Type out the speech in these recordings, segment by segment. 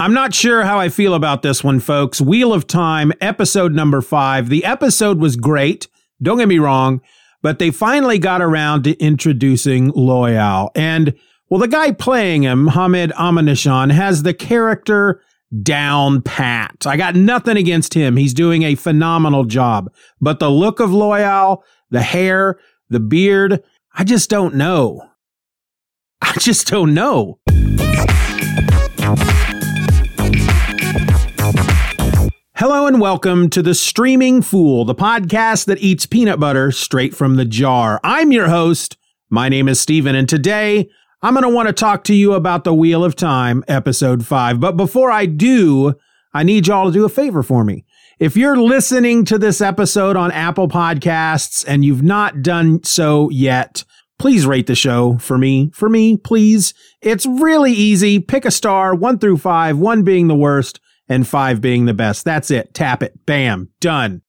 I'm not sure how I feel about this one, folks. Wheel of Time, episode number five. The episode was great. Don't get me wrong, but they finally got around to introducing Loial. And, well, the guy playing him, Hammed Animashaun, has the character down pat. I got nothing against him. He's doing a phenomenal job. But the look of Loial, the hair, the beard, I just don't know. I just don't know. Hello and welcome to the Streaming Fool, the podcast that eats peanut butter straight from the jar. I'm your host. My name is Steven, and today I'm going to want to talk to you about the Wheel of Time, episode five. But before I do, I need y'all to do a favor for me. If you're listening to this episode on Apple Podcasts and you've not done so yet, please rate the show for me. For me, please. It's really easy. Pick a star, one through five, one being the worst and five being the best. That's it. Tap it. Bam. Done.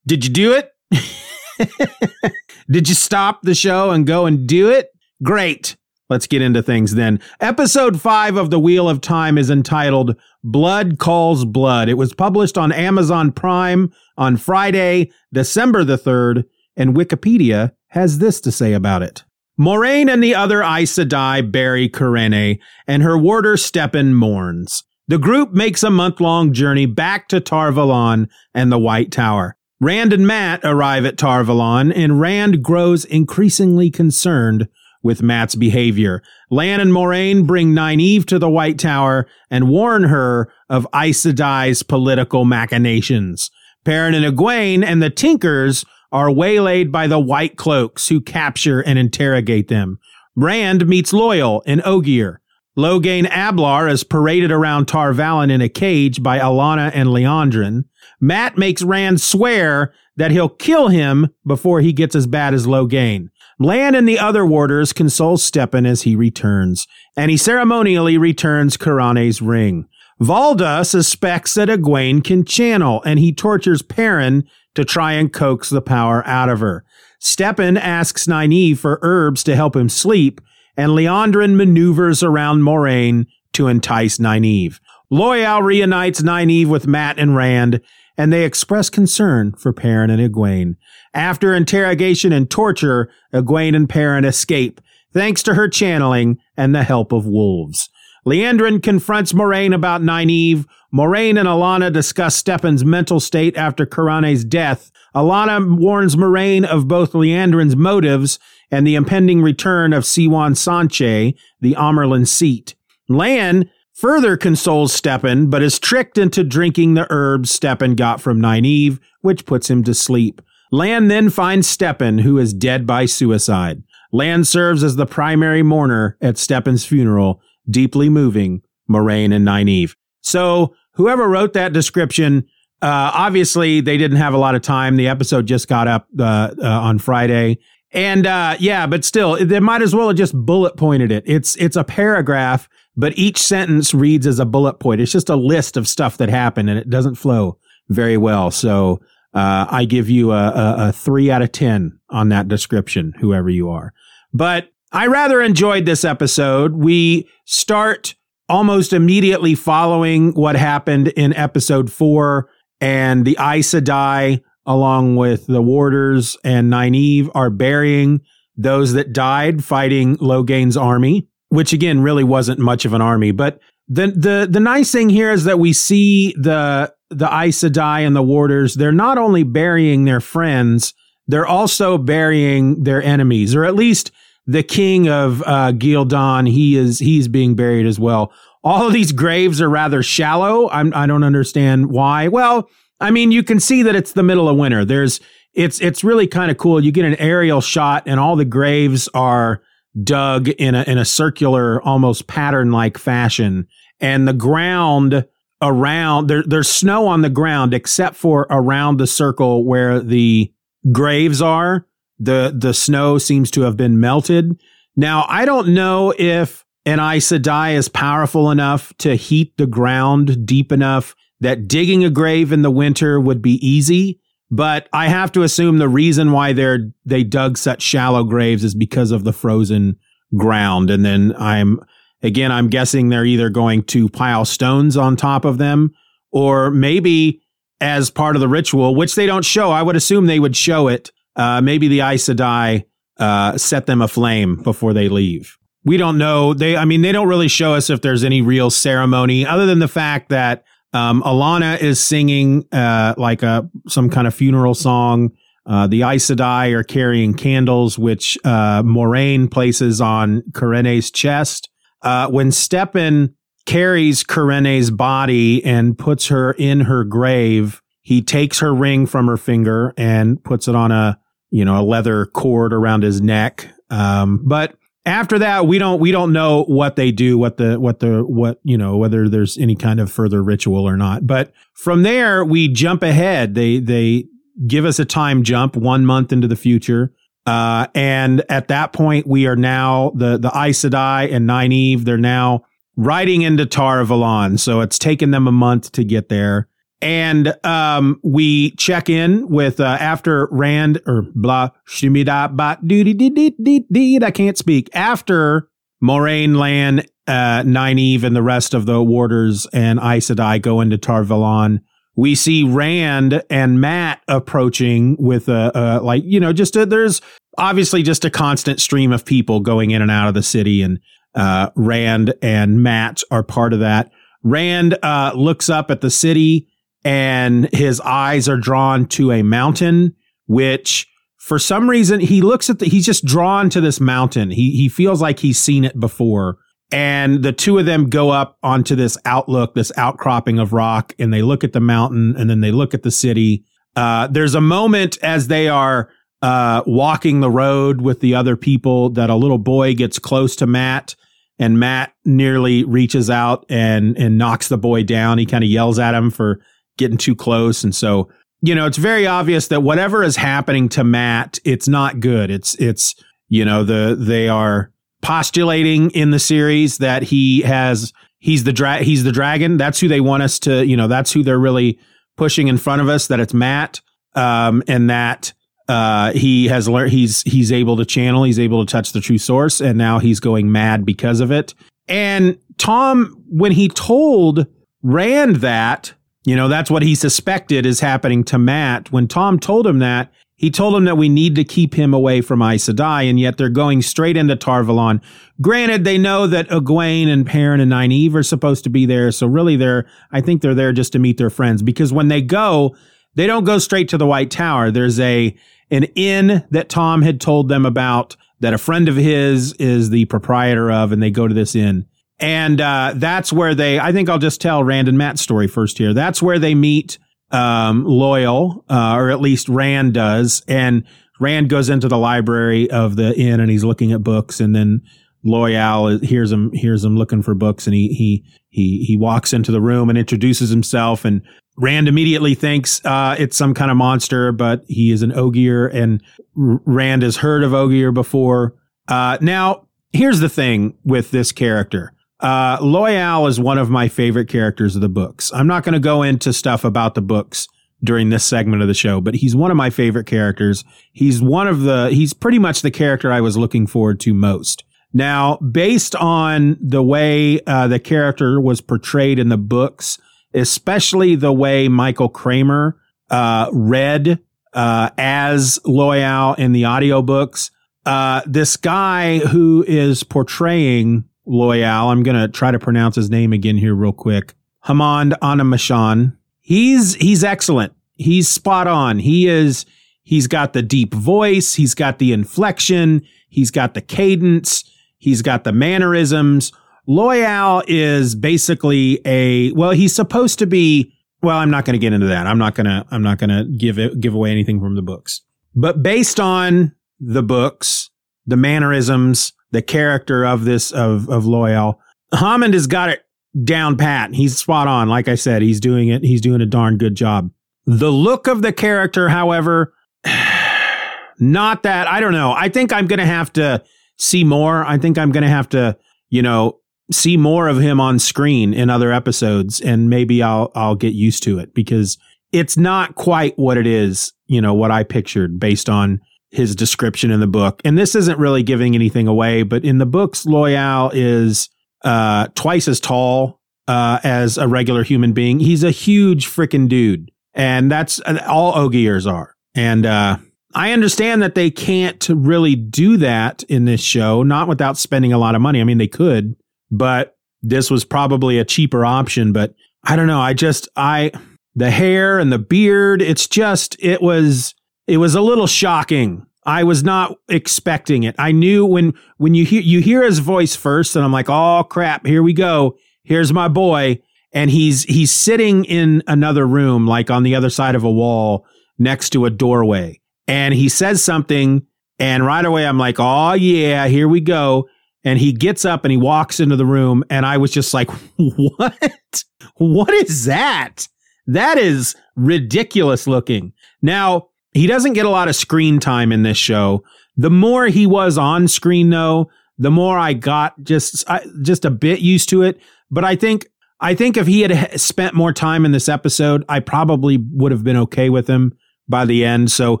Did you do it? Did you stop the show and go and do it? Great. Let's get into things then. Episode five of The Wheel of Time is entitled Blood Calls Blood. It was published on Amazon Prime on Friday, December the 3rd, and Wikipedia has this to say about it. Moiraine and the other Aes Sedai bury Kerene, and her warder Stepin mourns. The group makes a month long journey back to Tar Valon and the White Tower. Rand and Mat arrive at Tar Valon, and Rand grows increasingly concerned with Mat's behavior. Lan and Moiraine bring Nynaeve to the White Tower and warn her of Aes Sedai's political machinations. Perrin and Egwene and the Tinkers are waylaid by the White Cloaks who capture and interrogate them. Rand meets Loial and Ogier. Logain Ablar is paraded around Tar Valon in a cage by Alanna and Liandrin. Mat makes Rand swear that he'll kill him before he gets as bad as Logain. Lan and the other warders console Stepin as he returns, and he ceremonially returns Kerene's ring. Valda suspects that Egwene can channel, and he tortures Perrin to try and coax the power out of her. Stepin asks Nynaeve for herbs to help him sleep, and Liandrin maneuvers around Moiraine to entice Nynaeve. Loial reunites Nynaeve with Mat and Rand, and they express concern for Perrin and Egwene. After interrogation and torture, Egwene and Perrin escape, thanks to her channeling and the help of wolves. Liandrin confronts Moiraine about Nynaeve. Moiraine and Alanna discuss Stepin's mental state after Kerene's death. Alanna warns Moiraine of both Liandrin's motives and the impending return of Siuan Sanche, the Amyrlin seat. Lan further consoles Stepin, but is tricked into drinking the herbs Stepin got from Nynaeve, which puts him to sleep. Lan then finds Stepin, who is dead by suicide. Lan serves as the primary mourner at Stepin's funeral, deeply moving Moiraine and Nynaeve. So whoever wrote that description, uh, obviously they didn't have a lot of time. The episode just got up uh, uh, on Friday, and uh, yeah, but still, they might as well have just bullet pointed it. It's it's a paragraph, but each sentence reads as a bullet point. It's just a list of stuff that happened, and it doesn't flow very well. So uh, I give you a, a, a three out of ten on that description, whoever you are. But I rather enjoyed this episode. We start almost immediately following what happened in episode four, and the Aes Sedai along with the warders and Nynaeve, are burying those that died fighting Logain's army, which again really wasn't much of an army. But the the the nice thing here is that we see the the Aes Sedai and the warders. They're not only burying their friends, they're also burying their enemies, or at least the king of uh, Ghealdan. He is he's being buried as well. All of these graves are rather shallow. I'm, I don't understand why. Well, I mean, you can see that it's the middle of winter. There's it's it's really kind of cool. You get an aerial shot and all the graves are dug in a in a circular almost pattern like fashion and the ground around there there's snow on the ground except for around the circle where the graves are. The the snow seems to have been melted. Now, I don't know if an Aes Sedai is powerful enough to heat the ground deep enough that digging a grave in the winter would be easy, but I have to assume the reason why they're they dug such shallow graves is because of the frozen ground. And then I'm Again, I'm guessing they're either going to pile stones on top of them or maybe as part of the ritual, which they don't show. I would assume they would show it. Uh, maybe the Aes Sedai uh, set them aflame before they leave. We don't know. They, I mean, they don't really show us if there's any real ceremony other than the fact that um, Alanna is singing uh, like a some kind of funeral song. Uh, the Aes Sedai are carrying candles, which uh, Moiraine places on Kerene's chest. Uh, when Stepin carries Kerene's body and puts her in her grave, he takes her ring from her finger and puts it on a you know a leather cord around his neck. Um, but after that we don't we don't know what they do what the what the what you know whether there's any kind of further ritual or not. But from there we jump ahead. They they give us a time jump one month into the future. Uh, and at that point we are now the the Aes Sedai and Nynaeve they're now riding into Tar Valon so it's taken them a month to get there and um, we check in with uh, after Rand or blah shimida bat doody dee dee dee. I can't speak after Moiraine Lan, uh, Nynaeve, and the rest of the warders and Aes Sedai go into Tar Valon. We see Rand and Mat approaching with a, a like you know just a, there's obviously just a constant stream of people going in and out of the city, and uh, Rand and Mat are part of that. Rand uh, looks up at the city and his eyes are drawn to a mountain, which for some reason he looks at the, he's just drawn to this mountain. He, he feels like he's seen it before. And the two of them go up onto this outlook, this outcropping of rock, and they look at the mountain and then they look at the city. Uh, there's a moment as they are uh, walking the road with the other people that a little boy gets close to Mat and Mat nearly reaches out and and knocks the boy down. He kind of yells at him for getting too close. And so, you know, it's very obvious that whatever is happening to Mat, it's not good. It's, it's, you know, the, they are postulating in the series that he has, he's the dra- he's the dragon. That's who they want us to, you know, that's who they're really pushing in front of us, that it's Mat. Um, and that, uh, he has learned he's he's able to channel, he's able to touch the true source, and now he's going mad because of it. And Tom, when he told Rand that, you know, that's what he suspected is happening to Mat. When Tom told him that, he told him that we need to keep him away from Aes Sedai, and yet they're going straight into Tar Valon. Granted, they know that Egwene and Perrin and Nynaeve are supposed to be there, so really they're, I think they're there just to meet their friends, because when they go, they don't go straight to the White Tower. There's a, an inn that Tom had told them about that a friend of his is the proprietor of, and they go to this inn. And uh, that's where they, I think I'll just tell Rand and Mat's story first here. That's where they meet um, Loial, uh, or at least Rand does. And Rand goes into the library of the inn and he's looking at books. And then Loial hears him, hears him looking for books. And he, he, he, he walks into the room and introduces himself. And Rand immediately thinks uh, it's some kind of monster, but he is an Ogier. And Rand has heard of Ogier before. Uh, now, here's the thing with this character uh, Loial is one of my favorite characters of the books. I'm not going to go into stuff about the books during this segment of the show, but he's one of my favorite characters. He's one of the, he's pretty much the character I was looking forward to most. Now, based on the way uh, the character was portrayed in the books, especially the way Michael Kramer uh, read uh, as Loial in the audiobooks, uh, this guy who is portraying Loial. I'm to try to pronounce his name again here real quick. Hammed Animashaun. He's, he's excellent. He's spot on. He is, he's got the deep voice. He's got the inflection. He's got the cadence. He's got the mannerisms. Loial is basically a, well, he's supposed to be, well, I'm not going to get into that. I'm not going to, I'm not going to give it, give away anything from the books, but based on the books, the mannerisms, the character of this of of Loial. Hammed has got it down pat. He's spot on. Like I said, he's doing it. He's doing a darn good job. The look of the character, however, not that I don't know. I think I'm going to have to see more. I think I'm going to have to, you know, see more of him on screen in other episodes and maybe I'll I'll get used to it because it's not quite what it is, you know, what I pictured based on his description in the book. And this isn't really giving anything away, but in the books, Loial is uh, twice as tall uh, as a regular human being. He's a huge freaking dude, and that's uh, all Ogiers are. And uh, I understand that they can't really do that in this show, not without spending a lot of money. I mean, they could, but this was probably a cheaper option. But I don't know. I just I the hair and the beard. It's just it was it was a little shocking. I was not expecting it. I knew when when you hear you hear his voice first, and I'm like, oh crap, here we go. Here's my boy, and he's he's sitting in another room, like on the other side of a wall, next to a doorway, and he says something, and right away I'm like, oh yeah, here we go. And he gets up and he walks into the room, and I was just like, what? What is that? That is ridiculous looking. Now, he doesn't get a lot of screen time in this show. The more he was on screen, though, the more I got just just a bit used to it. But I think I think if he had spent more time in this episode, I probably would have been okay with him by the end. So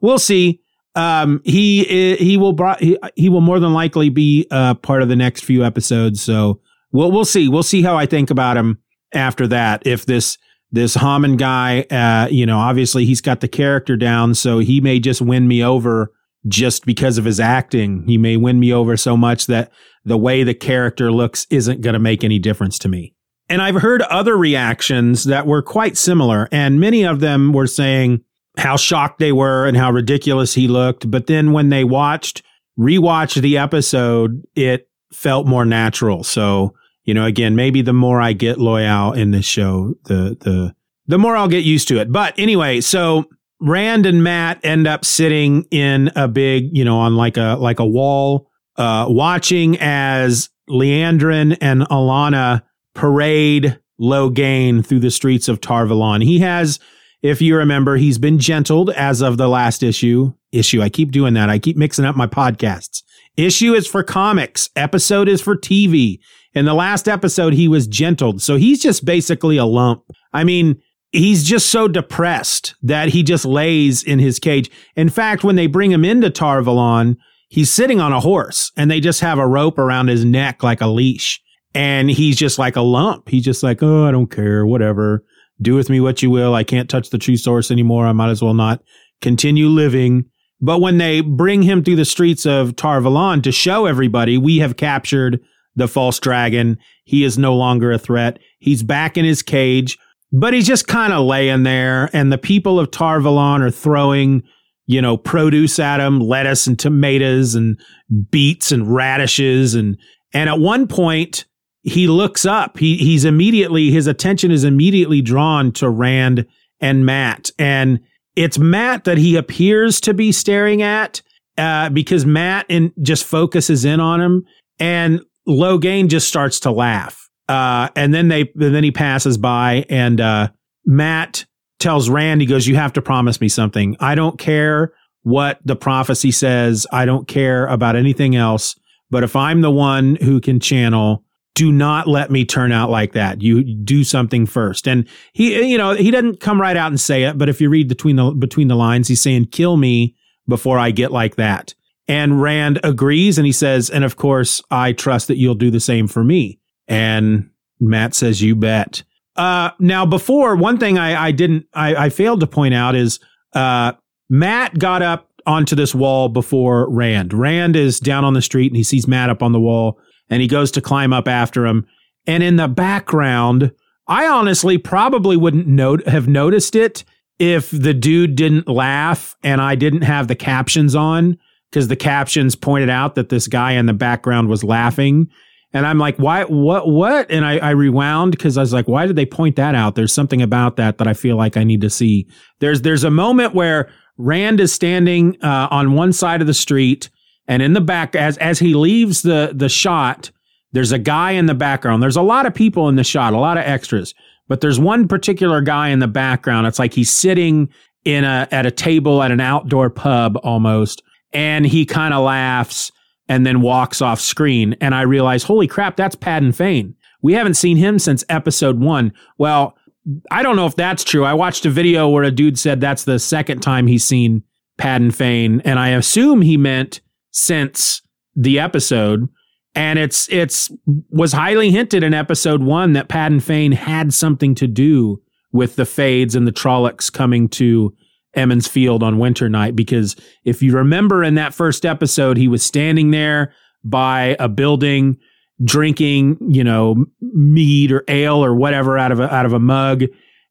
we'll see. Um, he he will brought he, he will more than likely be uh, part of the next few episodes. So we'll we'll see. We'll see how I think about him after that. If this this Hammond guy, uh, you know, obviously he's got the character down, so he may just win me over just because of his acting. He may win me over so much that the way the character looks isn't going to make any difference to me. And I've heard other reactions that were quite similar, and many of them were saying how shocked they were and how ridiculous he looked. But then when they watched, rewatched the episode, it felt more natural. So you know, again, maybe the more I get Loial in this show, the the the more I'll get used to it. But anyway, so Rand and Mat end up sitting in a big, you know, on like a like a wall, uh, watching as Liandrin and Alanna parade Logain through the streets of Tar Valon. He has, if you remember, he's been gentled as of the last issue. Issue. I keep doing that. I keep mixing up my podcasts. Issue is for comics. Episode is for TV. In the last episode, he was gentled. So he's just basically a lump. I mean, he's just so depressed that he just lays in his cage. In fact, when they bring him into Tar Valon, he's sitting on a horse and they just have a rope around his neck like a leash. And he's just like a lump. He's just like, oh, I don't care, whatever. Do with me what you will. I can't touch the true source anymore. I might as well not continue living. But when they bring him through the streets of Tar Valon to show everybody, we have captured the false dragon. He is no longer a threat. He's back in his cage, but he's just kind of laying there. And the people of Tar Valon are throwing, you know, produce at him, lettuce and tomatoes and beets and radishes. And, and at one point, he looks up. He, he's immediately, his attention is immediately drawn to Rand and Mat. And it's Mat that he appears to be staring at, uh, because Mat in, just focuses in on him. And Logain just starts to laugh. Uh, and then they, and then he passes by and, uh, Mat tells Rand, he goes, you have to promise me something. I don't care what the prophecy says. I don't care about anything else. But if I'm the one who can channel, do not let me turn out like that. You do something first. And he, you know, he doesn't come right out and say it, but if you read between the, between the lines, he's saying, kill me before I get like that. And Rand agrees and he says, and of course, I trust that you'll do the same for me. And Mat says, you bet. Uh, now before one thing I, I didn't, I, I failed to point out is, uh, Mat got up onto this wall before Rand. Rand is down on the street and he sees Mat up on the wall and he goes to climb up after him. And in the background, I honestly probably wouldn't have noticed it if the dude didn't laugh and I didn't have the captions on because the captions pointed out that this guy in the background was laughing. And I'm like, why, what, what? And I, I rewound because I was like, why did they point that out? There's something about that that I feel like I need to see. There's, there's a moment where Rand is standing uh, on one side of the street and in the back, as, as he leaves the, the shot, there's a guy in the background. There's a lot of people in the shot, a lot of extras, but there's one particular guy in the background. It's like he's sitting in a, at a table at an outdoor pub almost and he kind of laughs and then walks off screen. And I realize, holy crap, that's Padan Fain. We haven't seen him since episode one. Well, I don't know if that's true. I watched a video where a dude said that's the second time he's seen Padan Fain, and I assume he meant since the episode. And it's it's was highly hinted in episode one that Padan Fain had something to do with the Fades and the Trollocs coming to Emond's Field on winter night. Because if you remember in that first episode, he was standing there by a building drinking, you know, mead or ale or whatever out of a, out of a mug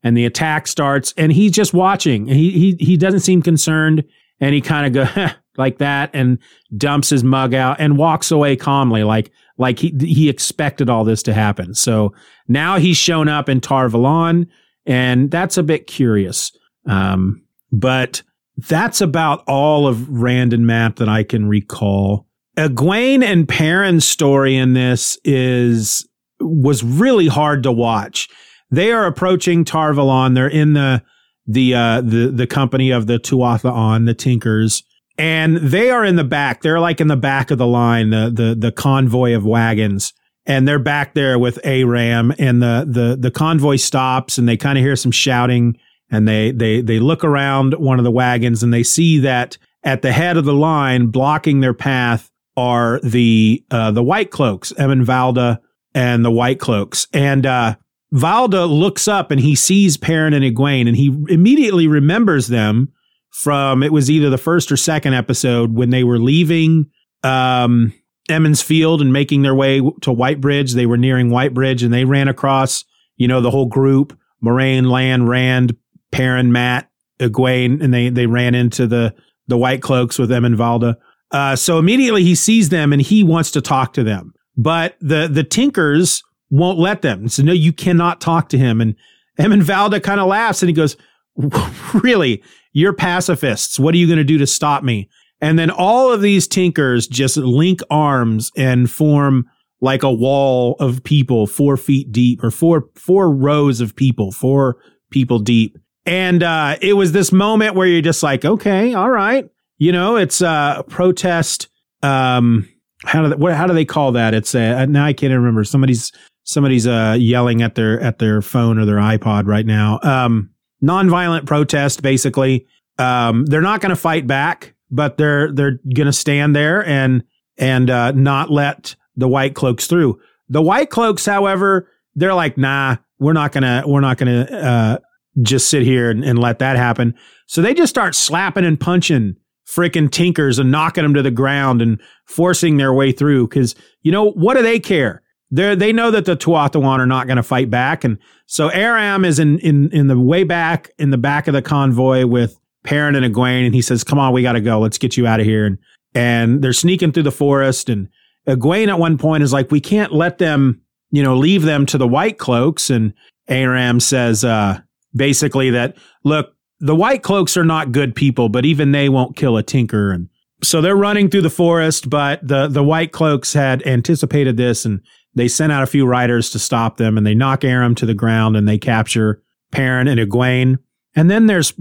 and the attack starts and he's just watching he he he doesn't seem concerned and he kind of go like that and dumps his mug out and walks away calmly like like he he expected all this to happen. So now he's shown up in Tar Valon and that's a bit curious. Um, but that's about all of Rand and Mat that I can recall. Egwene and Perrin's story in this is was really hard to watch. They are approaching Tar Valon. They're in the the uh, the the company of the Tuatha'an, the Tinkers, and they are in the back. They're like in the back of the line, the the the convoy of wagons, and they're back there with Aram. And the the the convoy stops, and they kind of hear some shouting, and they they they look around one of the wagons, and they see that at the head of the line, blocking their path, are the uh, the White Cloaks, Emond Valda and the White Cloaks, and uh, Valda looks up and he sees Perrin and Egwene and he immediately remembers them from it was either the first or second episode when they were leaving um, Emond's Field and making their way to Whitebridge. They were nearing Whitebridge and they ran across, you know, the whole group, Moiraine, Lan, Rand, Perrin, Mat, Egwene, and they they ran into the the White Cloaks with Emond Valda. Uh, so immediately he sees them and he wants to talk to them. But the the Tinkers won't let them. So no, you cannot talk to him. And Emond Valda kind of laughs and he goes, really, you're pacifists. What are you going to do to stop me? And then all of these tinkers just link arms and form like a wall of people four feet deep or four, four rows of people, four people deep. And, uh, it was this moment where you're just like, okay, all right. You know, it's a protest. Um, how do they, what, how do they call that? It's a, now I can't remember. Somebody's somebody's uh, yelling at their at their phone or their iPod right now. Um, nonviolent protest, basically. Um, they're not going to fight back, but they're they're going to stand there and and uh, not let the white cloaks through. The white cloaks, however, they're like, nah, we're not gonna we're not gonna uh, just sit here and, and let that happen. So they just start slapping and punching freaking tinkers and knocking them to the ground and forcing their way through. Because you know what do they care? they they know that the Tuatha'an are not going to fight back, and so Aram is in in in the way back in the back of the convoy with Perrin and Egwene, and he says, "Come on, we got to go. Let's get you out of here." And and they're sneaking through the forest, and Egwene at one point is like, "We can't let them, you know, leave them to the White Cloaks." And Aram says, uh, basically that look, the White Cloaks are not good people, but even they won't kill a tinker. And so they're running through the forest, but the the White Cloaks had anticipated this and they sent out a few riders to stop them and they knock Aram to the ground and they capture Perrin and Egwene. And then there's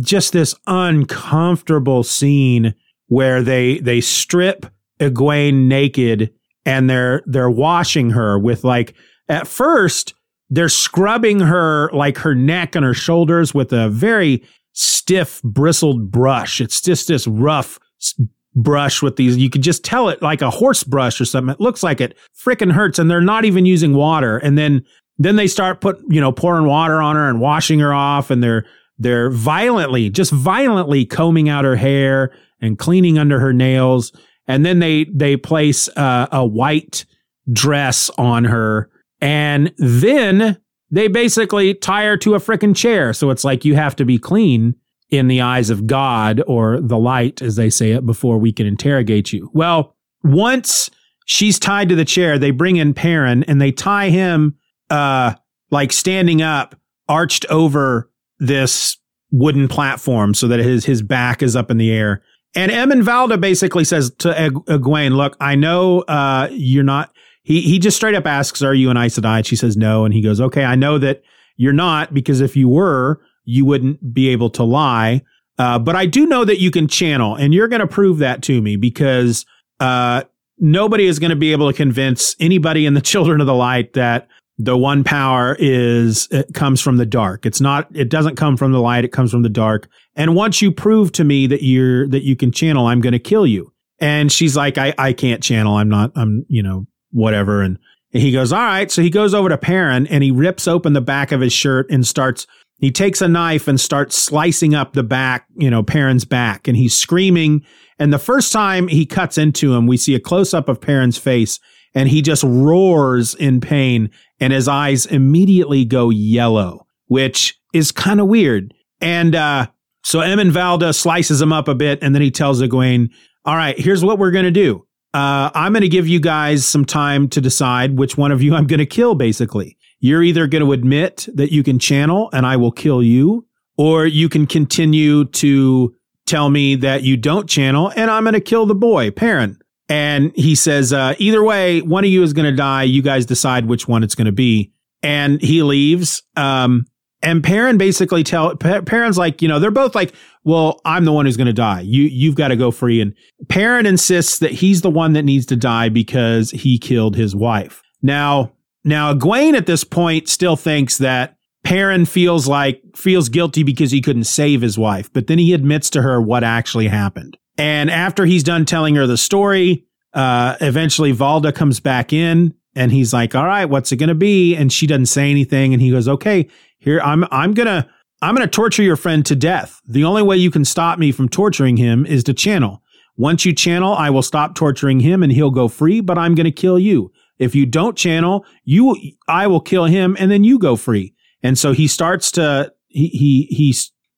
just this uncomfortable scene where they they strip Egwene naked and they're they're washing her with like at first they're scrubbing her like her neck and her shoulders with a very stiff bristled brush. It's just this rough brush with these. You could just tell it like a horse brush or something. It looks like it freaking hurts, and they're not even using water. And then then they start put you know pouring water on her and washing her off, and they're they're violently, just violently combing out her hair and cleaning under her nails. And then they they place uh, a white dress on her, and then they basically tie her to a freaking chair. So it's like you have to be clean in the eyes of God or the light, as they say it, before we can interrogate you. Well, once she's tied to the chair, they bring in Perrin and they tie him, uh, like standing up, arched over this wooden platform so that his, his back is up in the air. And Emond Valda basically says to Egwene, look, I know, uh, you're not, he, he just straight up asks, are you an Aes Sedai? And she says no. And he goes, okay, I know that you're not because if you were, you wouldn't be able to lie. Uh, but I do know that you can channel, and you're going to prove that to me because uh, nobody is going to be able to convince anybody in the Children of the Light that the one power is it comes from the dark. It's not. It doesn't come from the light. It comes from the dark. And once you prove to me that you're that you can channel, I'm going to kill you. And she's like, I, I can't channel. I'm not, I'm, you know, whatever. And, he goes, all right. So he goes over to Perrin and he rips open the back of his shirt and starts, he takes a knife and starts slicing up the back, you know, Perrin's back and he's screaming. And the first time he cuts into him, we see a close up of Perrin's face and he just roars in pain and his eyes immediately go yellow, which is kind of weird. And, uh, so Emenvalda slices him up a bit and then he tells Egwene, all right, here's what we're going to do. Uh, I'm going to give you guys some time to decide which one of you I'm going to kill, basically. You're either going to admit that you can channel and I will kill you, or you can continue to tell me that you don't channel and I'm going to kill the boy, Perrin. And he says, uh, either way, one of you is going to die. You guys decide which one it's going to be. And he leaves. Um, and Perrin basically tell Perrin's like, you know, they're both like, well, I'm the one who's going to die. You you've got to go free. And Perrin insists that he's the one that needs to die because he killed his wife. Now, now Egwene at this point still thinks that Perrin feels like feels guilty because he couldn't save his wife, but then he admits to her what actually happened. And after he's done telling her the story, uh, eventually Valda comes back in and he's like, "All right, what's it going to be?" And she doesn't say anything, and he goes, "Okay, here I'm I'm gonna I'm to torture your friend to death. The only way you can stop me from torturing him is to channel. Once you channel, I will stop torturing him and he'll go free, but I'm to kill you. If you don't channel, you, I will kill him and then you go free. And so he starts to, he, he, he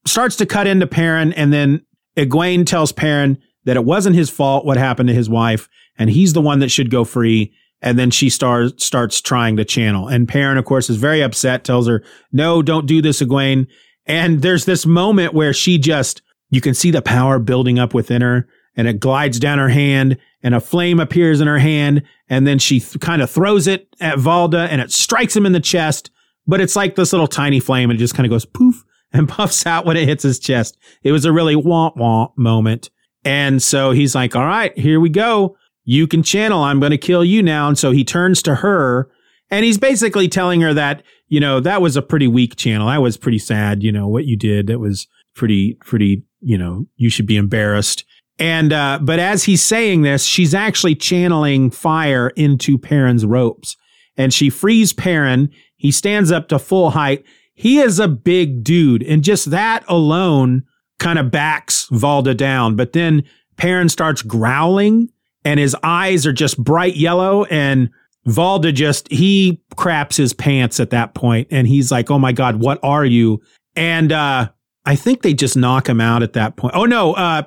starts to cut into Perrin and then Egwene tells Perrin that it wasn't his fault what happened to his wife and he's the one that should go free. And then she starts, starts trying to channel. And Perrin, of course, is very upset, tells her, no, don't do this, Egwene. And there's this moment where she just, you can see the power building up within her and it glides down her hand and a flame appears in her hand. And then she th- kind of throws it at Valda and it strikes him in the chest. But it's like this little tiny flame and it just kind of goes poof and puffs out when it hits his chest. It was a really womp womp moment. And so he's like, all right, here we go. You can channel. I'm going to kill you now. And so he turns to her and he's basically telling her that, you know, that was a pretty weak channel. That was pretty sad. You know, what you did. That was pretty, pretty, you know, you should be embarrassed. And, uh, but as he's saying this, she's actually channeling fire into Perrin's ropes and she frees Perrin. He stands up to full height. He is a big dude and just that alone kind of backs Valda down. But then Perrin starts growling and his eyes are just bright yellow and Valda just he craps his pants at that point and he's like, "Oh my god, what are you?" And uh I think they just knock him out at that point. Oh no, uh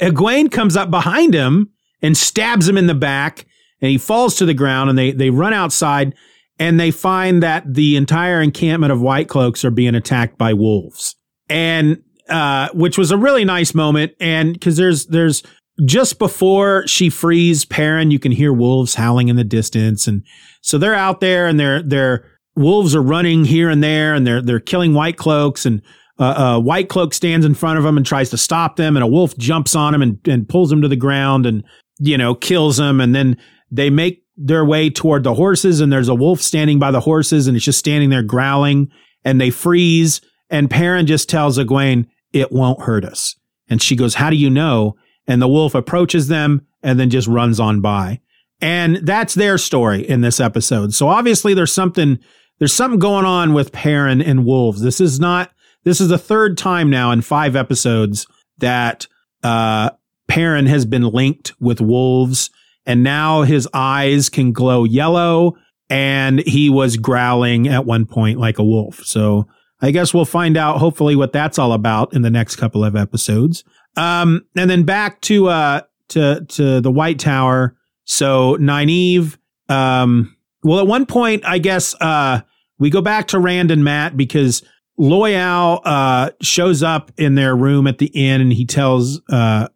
Egwene comes up behind him and stabs him in the back and he falls to the ground and they they run outside and they find that the entire encampment of white cloaks are being attacked by wolves. And uh which was a really nice moment and cuz there's there's just before she frees Perrin, you can hear wolves howling in the distance. And so they're out there and they're, they're, wolves are running here and there and they're, they're killing white cloaks and, uh, uh, white cloak stands in front of them and tries to stop them and a wolf jumps on him and, and pulls him to the ground and, you know, kills him. And then they make their way toward the horses and there's a wolf standing by the horses and it's just standing there growling and they freeze. And Perrin just tells Egwene, it won't hurt us. And she goes, how do you know? And the wolf approaches them and then just runs on by. And that's their story in this episode. So obviously there's something there's something going on with Perrin and wolves. This is not this is the third time now in five episodes that uh Perrin has been linked with wolves and now his eyes can glow yellow and he was growling at one point like a wolf. So I guess we'll find out hopefully what that's all about in the next couple of episodes. Um, and then back to uh to to the White Tower. So Nynaeve, um, well, at one point, I guess uh, we go back to Rand and Mat because Loial uh, shows up in their room at the inn and he tells uh,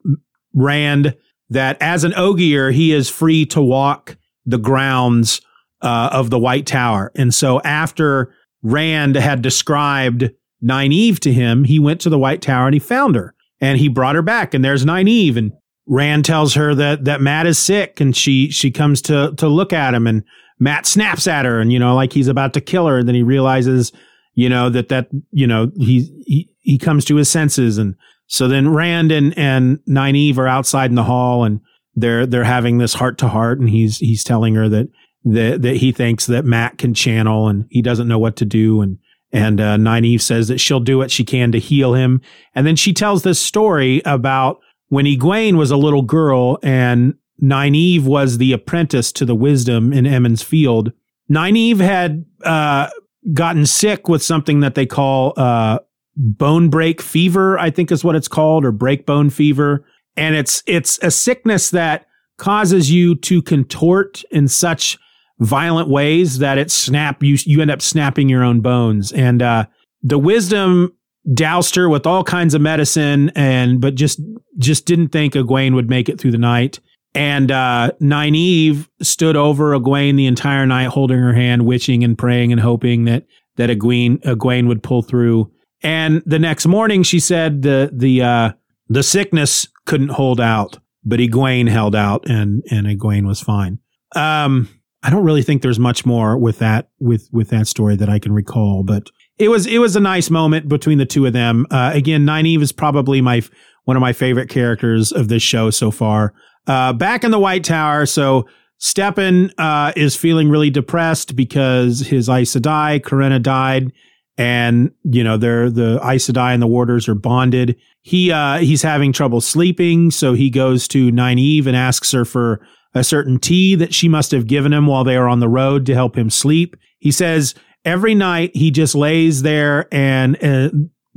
Rand that as an Ogier, he is free to walk the grounds uh, of the White Tower. And so after Rand had described Nynaeve to him, he went to the White Tower and he found her and he brought her back and there's Nynaeve and Rand tells her that that Mat is sick and she she comes to to look at him and Mat snaps at her and you know like he's about to kill her and then he realizes you know that that you know he he he comes to his senses and so then Rand and and Nynaeve are outside in the hall and they're they're having this heart to heart and he's he's telling her that that that he thinks that Mat can channel and he doesn't know what to do and and uh, Nynaeve says that she'll do what she can to heal him and then she tells this story about when Egwene was a little girl and Nynaeve was the apprentice to the wisdom in Emond's Field. Nynaeve had uh, gotten sick with something that they call uh, bone break fever, I think is what it's called, or break bone fever. And it's it's a sickness that causes you to contort in such violent ways that it snap you you end up snapping your own bones. And uh, the wisdom doused her with all kinds of medicine, and but just just didn't think Egwene would make it through the night. And uh, Nynaeve stood over Egwene the entire night, holding her hand, wishing and praying and hoping that that Egwene Egwene would pull through. And the next morning, she said the the uh, the sickness couldn't hold out, but Egwene held out, and and Egwene was fine. Um, I don't really think there's much more with that with with that story that I can recall, but it was it was a nice moment between the two of them. Uh, again, Nynaeve is probably my one of my favorite characters of this show so far. Uh, back in the White Tower, so Stepin uh, is feeling really depressed because his Aes Sedai, Corinna died, and you know they're the Aes Sedai and the warders are bonded. He uh, he's having trouble sleeping, so he goes to Nynaeve and asks her for a certain tea that she must have given him while they are on the road to help him sleep. He says every night he just lays there and uh,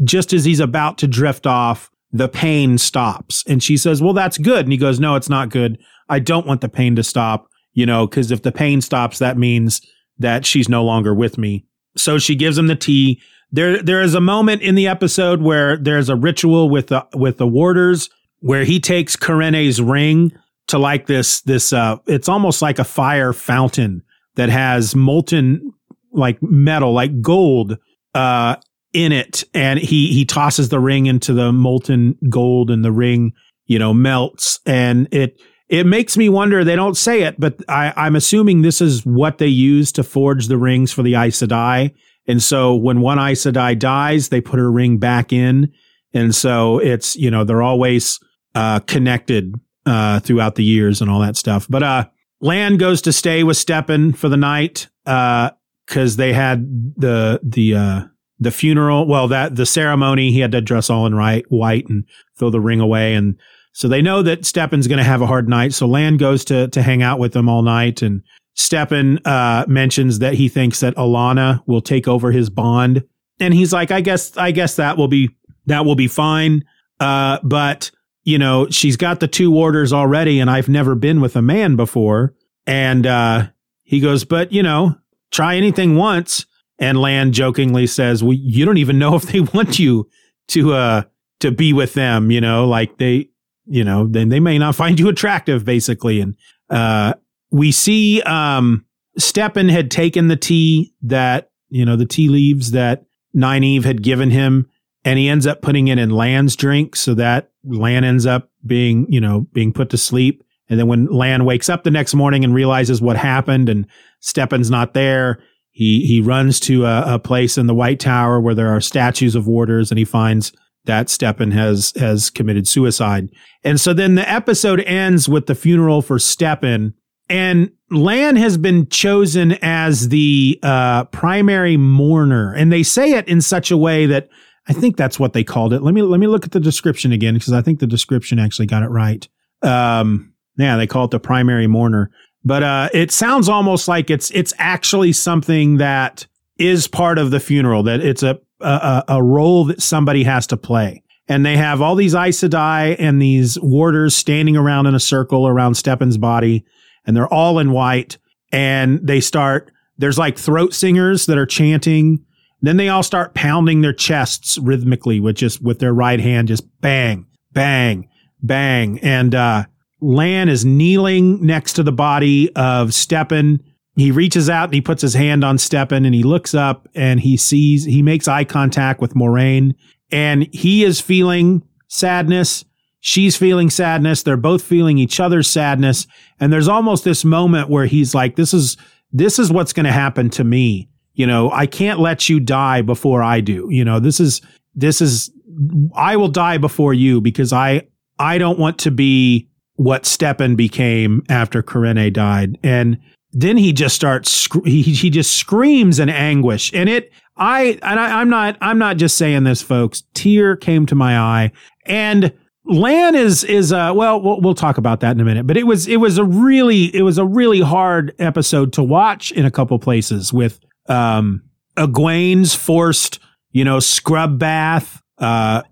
just as he's about to drift off, the pain stops. And she says, Well, that's good. And he goes, No, it's not good. I don't want the pain to stop, you know, because if the pain stops, that means that she's no longer with me. So she gives him the tea. There, there is a moment in the episode where there's a ritual with the with the warders where he takes Corinne's ring to like this this uh it's almost like a fire fountain that has molten like metal like gold uh in it. And he he tosses the ring into the molten gold and the ring you know melts. And it it makes me wonder they don't say it but i i'm assuming this is what they use to forge the rings for the Aes Sedai. And so when one Aes Sedai dies they put her ring back in. And so it's you know they're always uh connected uh throughout the years and all that stuff but uh Lan goes to stay with Stepin for the night uh because they had the the uh the funeral, well, that the ceremony, he had to dress all in right, white and throw the ring away. And so they know that Stepin's going to have a hard night. So Lan goes to, to hang out with them all night. And Stepin, uh, mentions that he thinks that Alanna will take over his bond. And he's like, I guess, I guess that will be, that will be fine. Uh, but you know, she's got the two warders already and I've never been with a man before. And, uh, he goes, but you know, try anything once. And Lan jokingly says, "Well, you don't even know if they want you to uh to be with them. You know, like they, you know, then they may not find you attractive, basically." And uh, we see um Stepin had taken the tea that you know the tea leaves that Nynaeve had given him, and he ends up putting it in Lan's drink, so that Lan ends up being you know being put to sleep. And then when Lan wakes up the next morning and realizes what happened, and Stepin's not there, he he runs to a, a, place in the White Tower where there are statues of warders, and he finds that Stepin has has committed suicide. And so then the episode ends with the funeral for Stepin, and Lan has been chosen as the uh, primary mourner, and they say it in such a way that I think that's what they called it. Let me let me look at the description again because I think the description actually got it right. Um, yeah, they call it the primary mourner but uh, it sounds almost like it's it's actually something that is part of the funeral. That it's a a, a role that somebody has to play. And they have all these Aes Sedai and these warders standing around in a circle around Stepin's body, and they're all in white. And they start. There's like throat singers that are chanting. Then they all start pounding their chests rhythmically with just with their right hand, just bang, bang, bang, and uh, Lan is kneeling next to the body of Stepin. He reaches out and he puts his hand on Stepin and he looks up and he sees, he makes eye contact with Moiraine and he is feeling sadness. She's feeling sadness. They're both feeling each other's sadness. And there's almost this moment where he's like, this is, this is what's going to happen to me. You know, I can't let you die before I do. You know, this is, this is I will die before you because I I don't want to be what Stepin became after Kerene died. And then he just starts he he just screams in anguish. And it I and I, I'm not I'm not just saying this, folks. Tear came to my eye. And Lan is is uh well we'll we'll talk about that in a minute, but it was it was a really it was a really hard episode to watch in a couple places with um Egwene's forced you know scrub bath, uh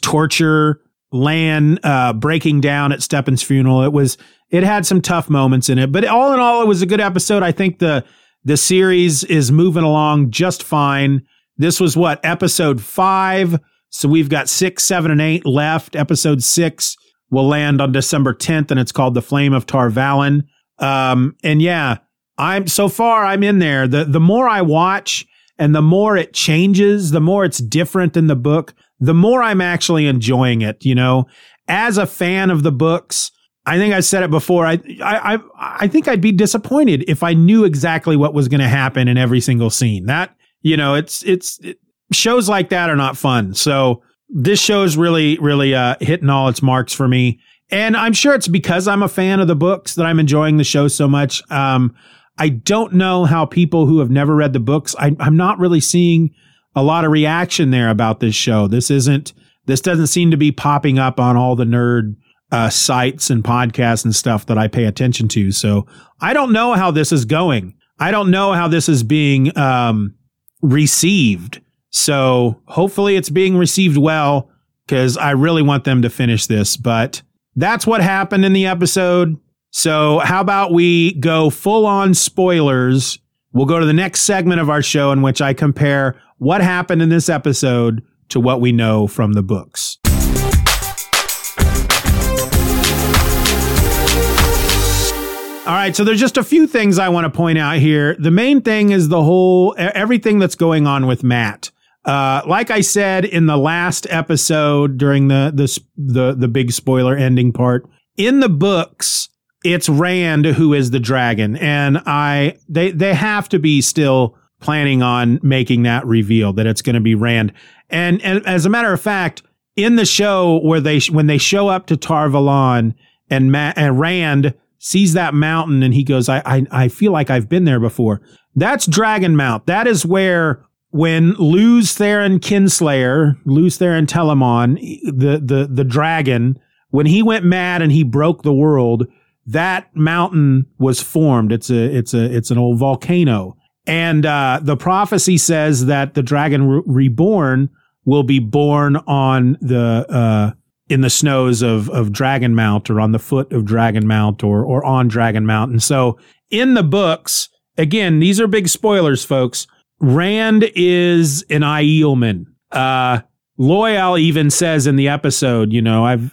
torture, Lan uh breaking down at Stepin's funeral. It was it had some tough moments in it, but all in all, it was a good episode. I think the the series is moving along just fine. This was what episode five so we've got six, seven, and eight left. Episode six will land on December 10th, and it's called The Flame of Tar Valon. Um, and yeah, I'm so far I'm in there. The the more I watch and the more it changes, the more it's different than the book, the more I'm actually enjoying it. You know, as a fan of the books, I think I said it before. I I I think I'd be disappointed if I knew exactly what was going to happen in every single scene. That you know, it's it's it, shows like that are not fun. So this show's really, really uh, hitting all its marks for me. And I'm sure it's because I'm a fan of the books that I'm enjoying the show so much. Um, I don't know how people who have never read the books, I, I'm not really seeing a lot of reaction there about this show. This isn't, this doesn't seem to be popping up on all the nerd uh, sites and podcasts and stuff that I pay attention to. So I don't know how this is going. I don't know how this is being um, received. So hopefully it's being received well because I really want them to finish this. But that's what happened in the episode. So how about we go full on spoilers? We'll go to the next segment of our show in which I compare what happened in this episode to what we know from the books. All right, so there's just a few things I want to point out here. The main thing is the whole everything that's going on with Mat. Uh, like I said in the last episode during the, the the the big spoiler ending part, in the books, it's Rand who is the dragon, and I they they have to be still planning on making that reveal that it's going to be Rand. And and as a matter of fact, in the show where they when they show up to Tar Valon and Ma- and Rand sees that mountain and he goes, I, I I feel like I've been there before. That's Dragon Mount. That is where when Lews Therin Kinslayer, Lews Therin Telamon, the, the, the dragon, when he went mad and he broke the world, that mountain was formed. It's a, it's a, it's an old volcano. And, uh, the prophecy says that the dragon re- reborn will be born on the, uh, in the snows of, of Dragon Mount or on the foot of Dragon Mount or, or on Dragon Mount. And so in the books, again, these are big spoilers, folks Rand is an Aielman. Uh, Loial even says in the episode, you know, I've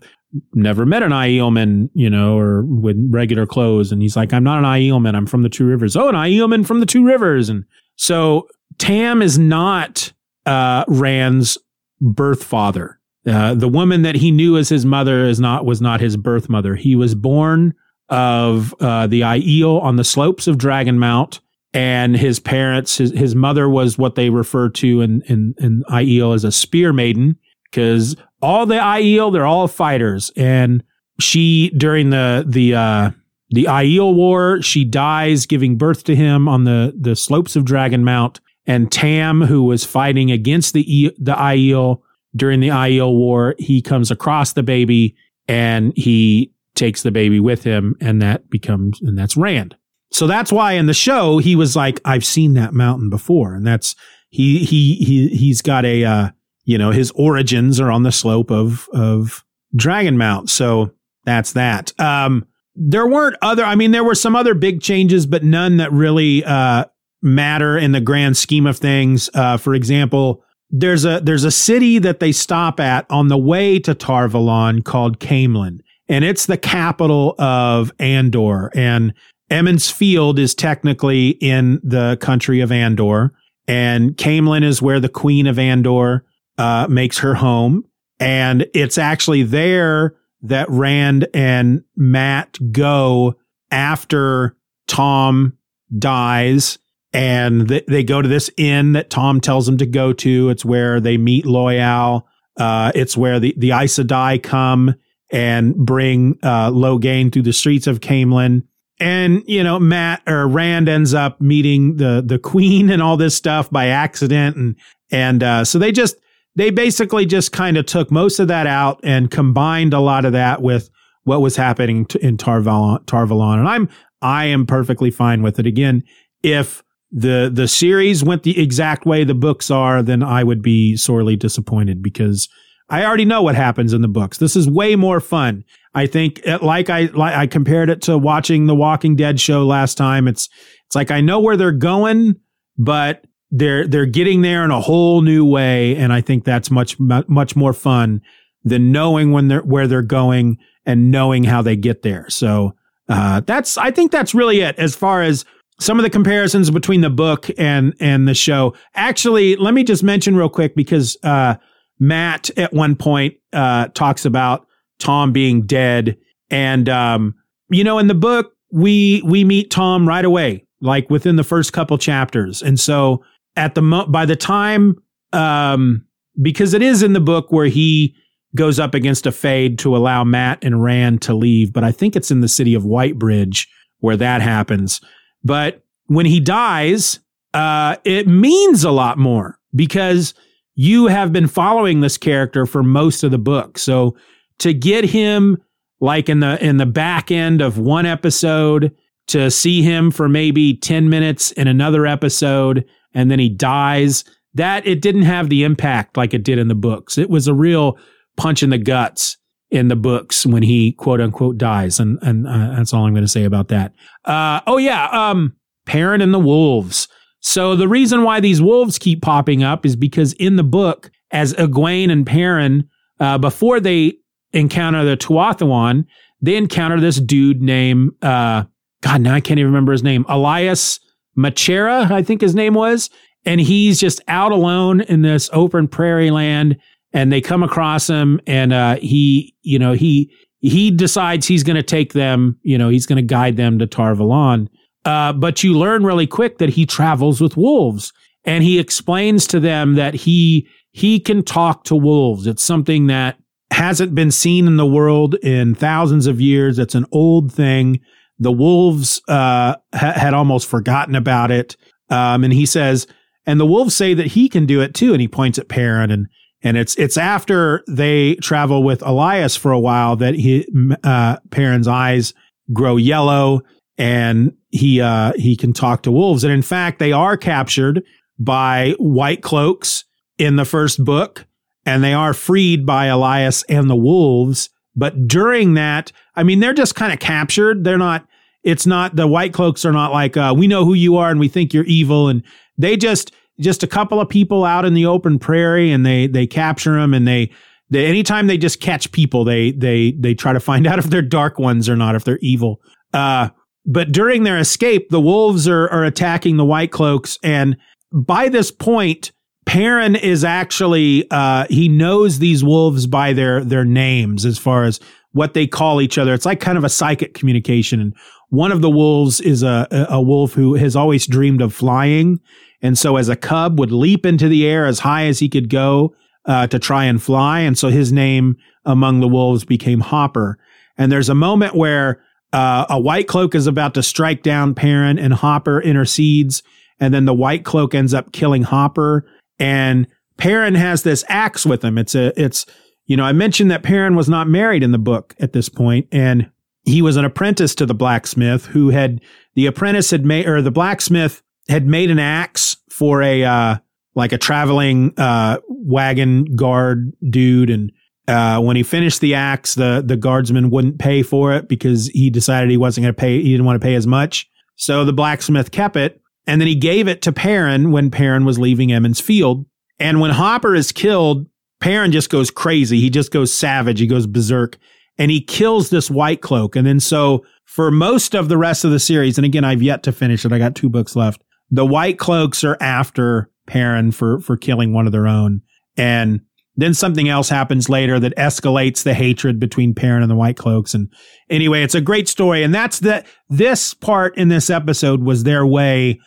never met an Aielman, you know, or with regular clothes. And he's like, I'm not an Aielman. I'm from the Two Rivers. Oh, an Aielman from the Two Rivers. And so Tam is not uh, Rand's birth father. Uh, the woman that he knew as his mother is not was not his birth mother. He was born of uh, the Aiel on the slopes of Dragon Mount and his parents, his, his mother was what they refer to in, in, in Aiel as a spear maiden, because all the Aiel, they're all fighters. And she, during the, the, uh, the Aiel War, she dies giving birth to him on the, the slopes of Dragon Mount. And Tam, who was fighting against the, the Aiel during the Aiel War, he comes across the baby and he takes the baby with him. And that becomes, and that's Rand. So that's why in the show he was like, I've seen that mountain before, and that's he he he he's got a uh, you know his origins are on the slope of of Dragon Mount. So that's that. Um, there weren't other. I mean, there were some other big changes, but none that really uh, matter in the grand scheme of things. Uh, for example, there's a there's a city that they stop at on the way to Tar Valon called Caemlyn, and it's the capital of Andor. And Emond's Field is technically in the country of Andor, and Caemlyn is where the Queen of Andor uh, makes her home. And it's actually there that Rand and Mat go after Tom dies. And th- they go to this inn that Tom tells them to go to. It's where they meet Loial. Uh, it's where the, the Aes Sedai come and bring uh, Logain through the streets of Caemlyn. And, you know, Mat or Rand ends up meeting the, the queen and all this stuff by accident. And, and, uh, so they just, they basically just kind of took most of that out and combined a lot of that with what was happening in Tar Valon, Tar Valon. And I'm, I am perfectly fine with it. Again, if the, the series went the exact way the books are, then I would be sorely disappointed because I already know what happens in the books. This is way more fun. I think, it, like I like I compared it to watching the Walking Dead show last time. It's it's like I know where they're going, but they're they're getting there in a whole new way, and I think that's much much more fun than knowing when they're where they're going and knowing how they get there. So uh, that's I think that's really it as far as some of the comparisons between the book and and the show. Actually, let me just mention real quick because uh, Mat at one point uh, talks about Tom being dead, and um, you know, in the book we we meet Tom right away, like within the first couple chapters, and so at the mo- by the time um, because it is in the book where he goes up against a fade to allow Mat and Rand to leave, but I think it's in the city of Whitebridge where that happens. But when he dies, uh, it means a lot more because you have been following this character for most of the book. So to get him like in the in the back end of one episode to see him for maybe 10 minutes in another episode and then he dies that it didn't have the impact like it did in the books. It was a real punch in the guts in the books when he quote unquote dies and and uh, that's all i'm going to say about that. Uh, oh yeah um Perrin and the wolves. So the reason why these wolves keep popping up is because in the book, as Egwene and Perrin, uh, before they encounter the Tuatha'an, they encounter this dude named, uh, God, now I can't even remember his name, Elyas Machera, I think his name was. And he's just out alone in this open prairie land. And they come across him and, uh, he, you know, he, he decides he's going to take them, you know, he's going to guide them to Tar Valon. Uh, but you learn really quick that he travels with wolves and he explains to them that he he can talk to wolves. It's something that hasn't been seen in the world in thousands of years. It's an old thing. The wolves uh, ha- had almost forgotten about it. Um, and he says, and the wolves say that he can do it too. And he points at Perrin and and it's it's after they travel with Elyas for a while that he uh, Perrin's eyes grow yellow and he uh, he can talk to wolves. And in fact, they are captured by white cloaks in the first book, and they are freed by Elyas and the wolves. But during that, I mean, they're just kind of captured. They're not. It's not the white cloaks are not like uh, we know who you are and we think you're evil, and they just just a couple of people out in the open prairie, and they they capture them, and they they anytime they just catch people, they they they try to find out if they're dark ones or not, if they're evil. Uh, but during their escape, the wolves are, are attacking the white cloaks. And by this point, Perrin is actually, uh, he knows these wolves by their, their names as far as what they call each other. It's like kind of a psychic communication. And one of the wolves is a, a wolf who has always dreamed of flying. And so as a cub would leap into the air as high as he could go, uh, to try and fly. And so his name among the wolves became Hopper. And there's a moment where uh, a white cloak is about to strike down Perrin, and Hopper intercedes, and then the white cloak ends up killing Hopper. And Perrin has this axe with him. It's a, it's, you know, I mentioned that Perrin was not married in the book at this point, and he was an apprentice to the blacksmith who had the apprentice had made or the blacksmith had made an axe for a uh, like a traveling uh, wagon guard dude, and uh, when he finished the axe, the the guardsman wouldn't pay for it because he decided he wasn't going to pay. He didn't want to pay as much. So the blacksmith kept it, and then he gave it to Perrin when Perrin was leaving Emond's Field. And when Hopper is killed, Perrin just goes crazy. He just goes savage. He goes berserk, and he kills this white cloak. And then so for most of the rest of the series, and again, I've yet to finish it. I got two books left. The white cloaks are after Perrin for for killing one of their own, and then something else happens later that escalates the hatred between Perrin and the White Cloaks. And anyway, it's a great story. And that's the, this part in this episode was their way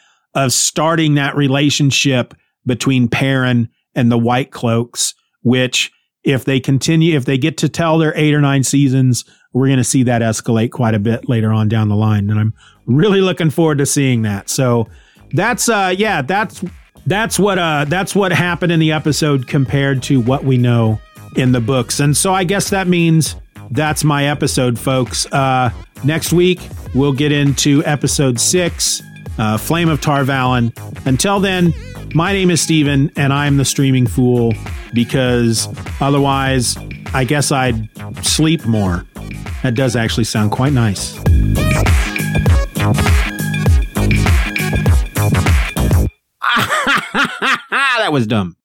of starting that relationship between Perrin and the White Cloaks, which if they continue, if they get to tell their eight or nine seasons, we're going to see that escalate quite a bit later on down the line. And I'm really looking forward to seeing that. So that's, uh, yeah, that's, that's what, uh, that's what happened in the episode compared to what we know in the books. And so I guess that means that's my episode, folks. Uh, next week, we'll get into episode six, uh, Flame of Tar Valon. Until then, my name is Steven, and I'm the streaming fool because otherwise, I guess I'd sleep more. That does actually sound quite nice. that was dumb.